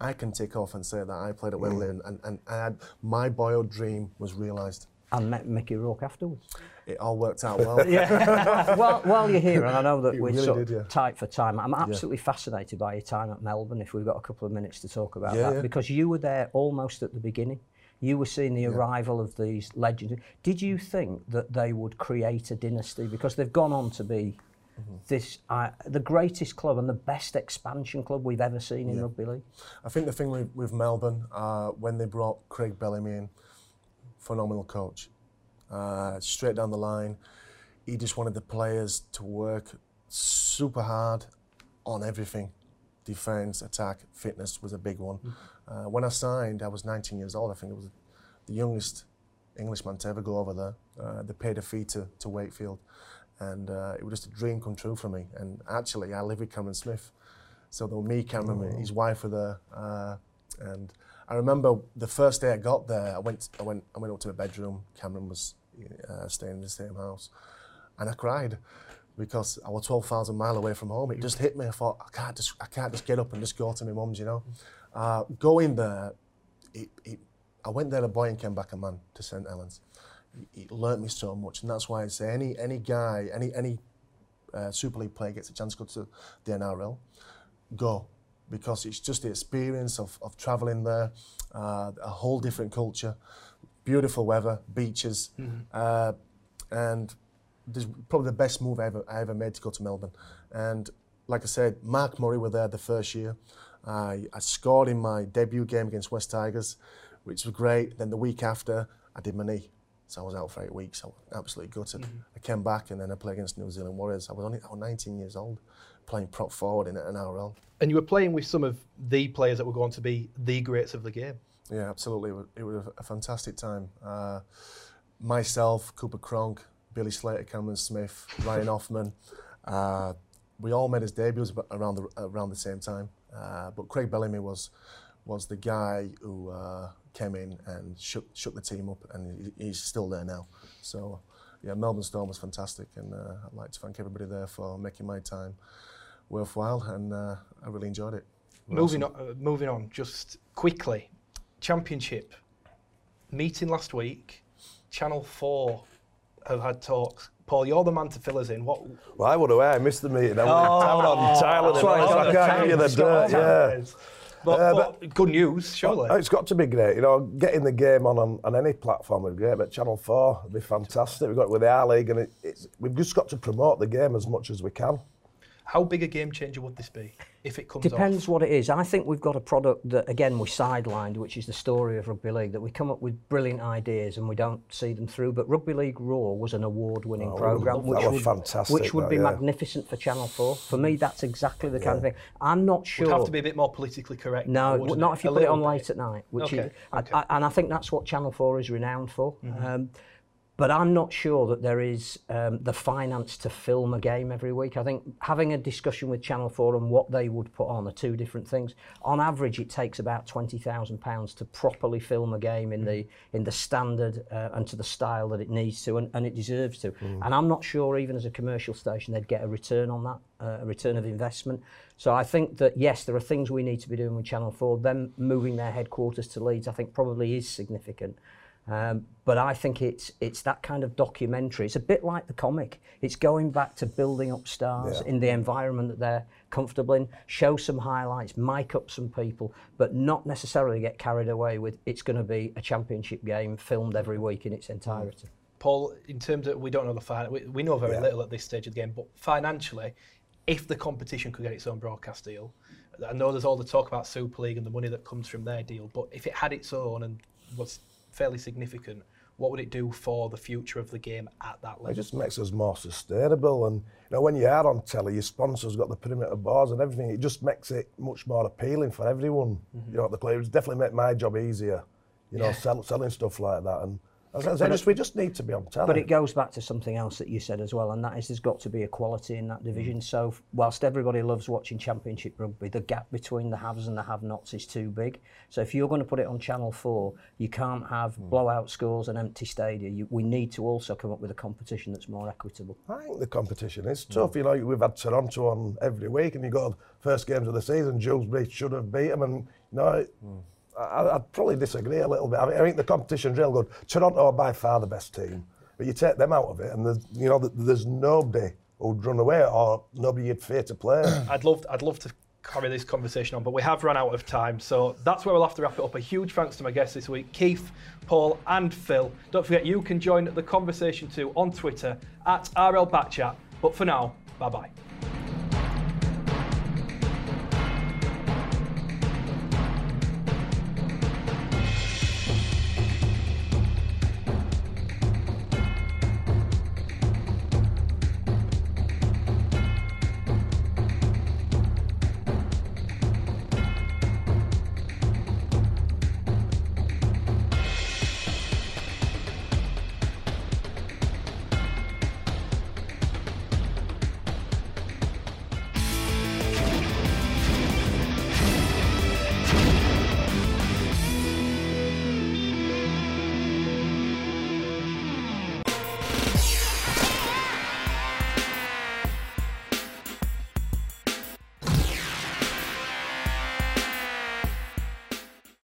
I can take off and say that I played at mm. Wembley and, and, and, and my boyhood dream was realised. And met Mickey Rourke afterwards. It all worked out well. yeah. well, while you're here, and I know that it we're really sort did, yeah. tight for time, I'm absolutely yeah. fascinated by your time at Melbourne, if we've got a couple of minutes to talk about yeah, that, because you were there almost at the beginning. You were seeing the arrival of these legends. Did you think that they would create a dynasty? Because they've gone on to be this uh, the greatest club and the best expansion club we've ever seen in rugby league? I think the thing with, with Melbourne, uh, when they brought Craig Bellamy in, phenomenal coach. Uh, straight down the line, he just wanted the players to work super hard on everything. Defense, attack, fitness was a big one. Uh, when I signed, I was 19 years old. I think it was the youngest Englishman to ever go over there. Uh, they paid a fee to, to Wakefield, and uh, it was just a dream come true for me. And actually, I live with Cameron Smith. So there were me, Cameron, his wife were there, uh, and I remember the first day I got there. I went, I went, I went up to my bedroom. Cameron was uh, staying in the same house, and I cried because I was 12,000 mile away from home. It just hit me. I thought I can't just, I can't just get up and just go to my mum's. You know, uh, going there, it, it, I went there a boy and came back a man to St Helens. It, learnt me so much, and that's why I say any any guy, any any uh, Super League player gets a chance to go to the NRL, go because it's just the experience of, of travelling there, uh, a whole different culture, beautiful weather, beaches, uh, and this is probably the best move I ever, I ever made to go to Melbourne. And like I said, Mark Murray were there the first year. I, I scored in my debut game against West Tigers, which was great. Then the week after, I did my knee. So I was out for eight weeks. I was absolutely gutted. I came back and then I played against New Zealand Warriors. I was only I was 19 years old, playing prop forward in an NRL. And you were playing with some of the players that were going to be the greats of the game. Yeah, absolutely. It was, it was a fantastic time. Uh, myself, Cooper Cronk, Billy Slater, Cameron Smith, Ryan Hoffman. Uh, we all made his debuts around the around the same time. Uh, but Craig Bellamy was was the guy who uh, came in and shook shook the team up, and he's still there now. So. Yeah, Melbourne Storm was fantastic, and uh, I'd like to thank everybody there for making my time worthwhile, and uh, I really enjoyed it. Moving on, uh, moving on, just quickly, Championship meeting last week. Channel Four have had talks. Paul, you're the man to fill us in. What? Well, I would have. I missed the meeting. I was Oh. on Thailand. That's why I on can't give you the dirt. Yeah. But, uh, but, good news, surely. Oh, it's got to be great. You know, getting the game on on, on any platform would be great, but Channel 4 would be fantastic. We've got it with the R-League, and it, it's, we've just got to promote the game as much as we can. How big a game changer would this be if it comes off? Depends what it is. I think we've got a product that, again, we sidelined, which is the story of Rugby League, that we come up with brilliant ideas and we don't see them through. But Rugby League Raw was an award-winning Oh, programme, which was would, fantastic, which would that, be yeah. magnificent for Channel 4. For me, that's exactly the kind of thing. I'm not sure... Would have to be a bit more politically correct. No, wouldn't not if you A put it on bit. late at night, which Okay, is, okay. Mm-hmm. I, and I think that's what Channel 4 is renowned for. Um, but I'm not sure that there is um, the finance to film a game every week. I think having a discussion with Channel 4 and what they would put on are two different things. On average, it takes about £20,000 to properly film a game in the in the standard uh, and to the style that it needs to and, and it deserves to. And I'm not sure even as a commercial station they'd get a return on that, uh, a return of investment. So I think that yes, there are things we need to be doing with Channel 4. Them moving their headquarters to Leeds, I think probably is significant. Um, but I think it's it's that kind of documentary. It's a bit like the comic. It's going back to building up stars Yeah. in the environment that they're comfortable in. Show some highlights, mic up some people, but not necessarily get carried away with. It's going to be a championship game filmed every week in its entirety. Paul, in terms of we don't know the final, we, we know very Yeah. little at this stage of the game, but financially, if the competition could get its own broadcast deal, I know there's all the talk about Super League and the money that comes from their deal, but if it had its own and was fairly significant, what would it do for the future of the game at that level? It just makes us more sustainable. And you know, when you are on telly, your sponsors got the perimeter bars and everything. It just makes it much more appealing for everyone. You mm-hmm. know, the it's definitely make my job easier. You know, sell, selling stuff like that. And So but just, we just need to be on telly. But it goes back to something else that you said as well, and that is there's got to be equality in that division. Mm. So whilst everybody loves watching Championship rugby, the gap between the haves and the have-nots is too big. So if you're going to put it on Channel 4, you can't have mm. blowout scores and empty stadia. You, we need to also come up with a competition that's more equitable. I think the competition is mm. tough. Mm. You know, we've had Toronto on every week, and you got first games of the season, Julesbury should have beat them, and you know, mm. I, I'd probably disagree a little bit. I, mean, I think the competition's real good. Toronto are by far the best team, but you take them out of it, and there's, you know, there's nobody who'd run away or nobody you'd fear to play. I'd love I'd love to carry this conversation on, but we have run out of time. So that's where we'll have to wrap it up. A huge thanks to my guests this week, Keith, Paul, and Phil. Don't forget, you can join the conversation too on Twitter at RL Backchat. But for now, bye bye.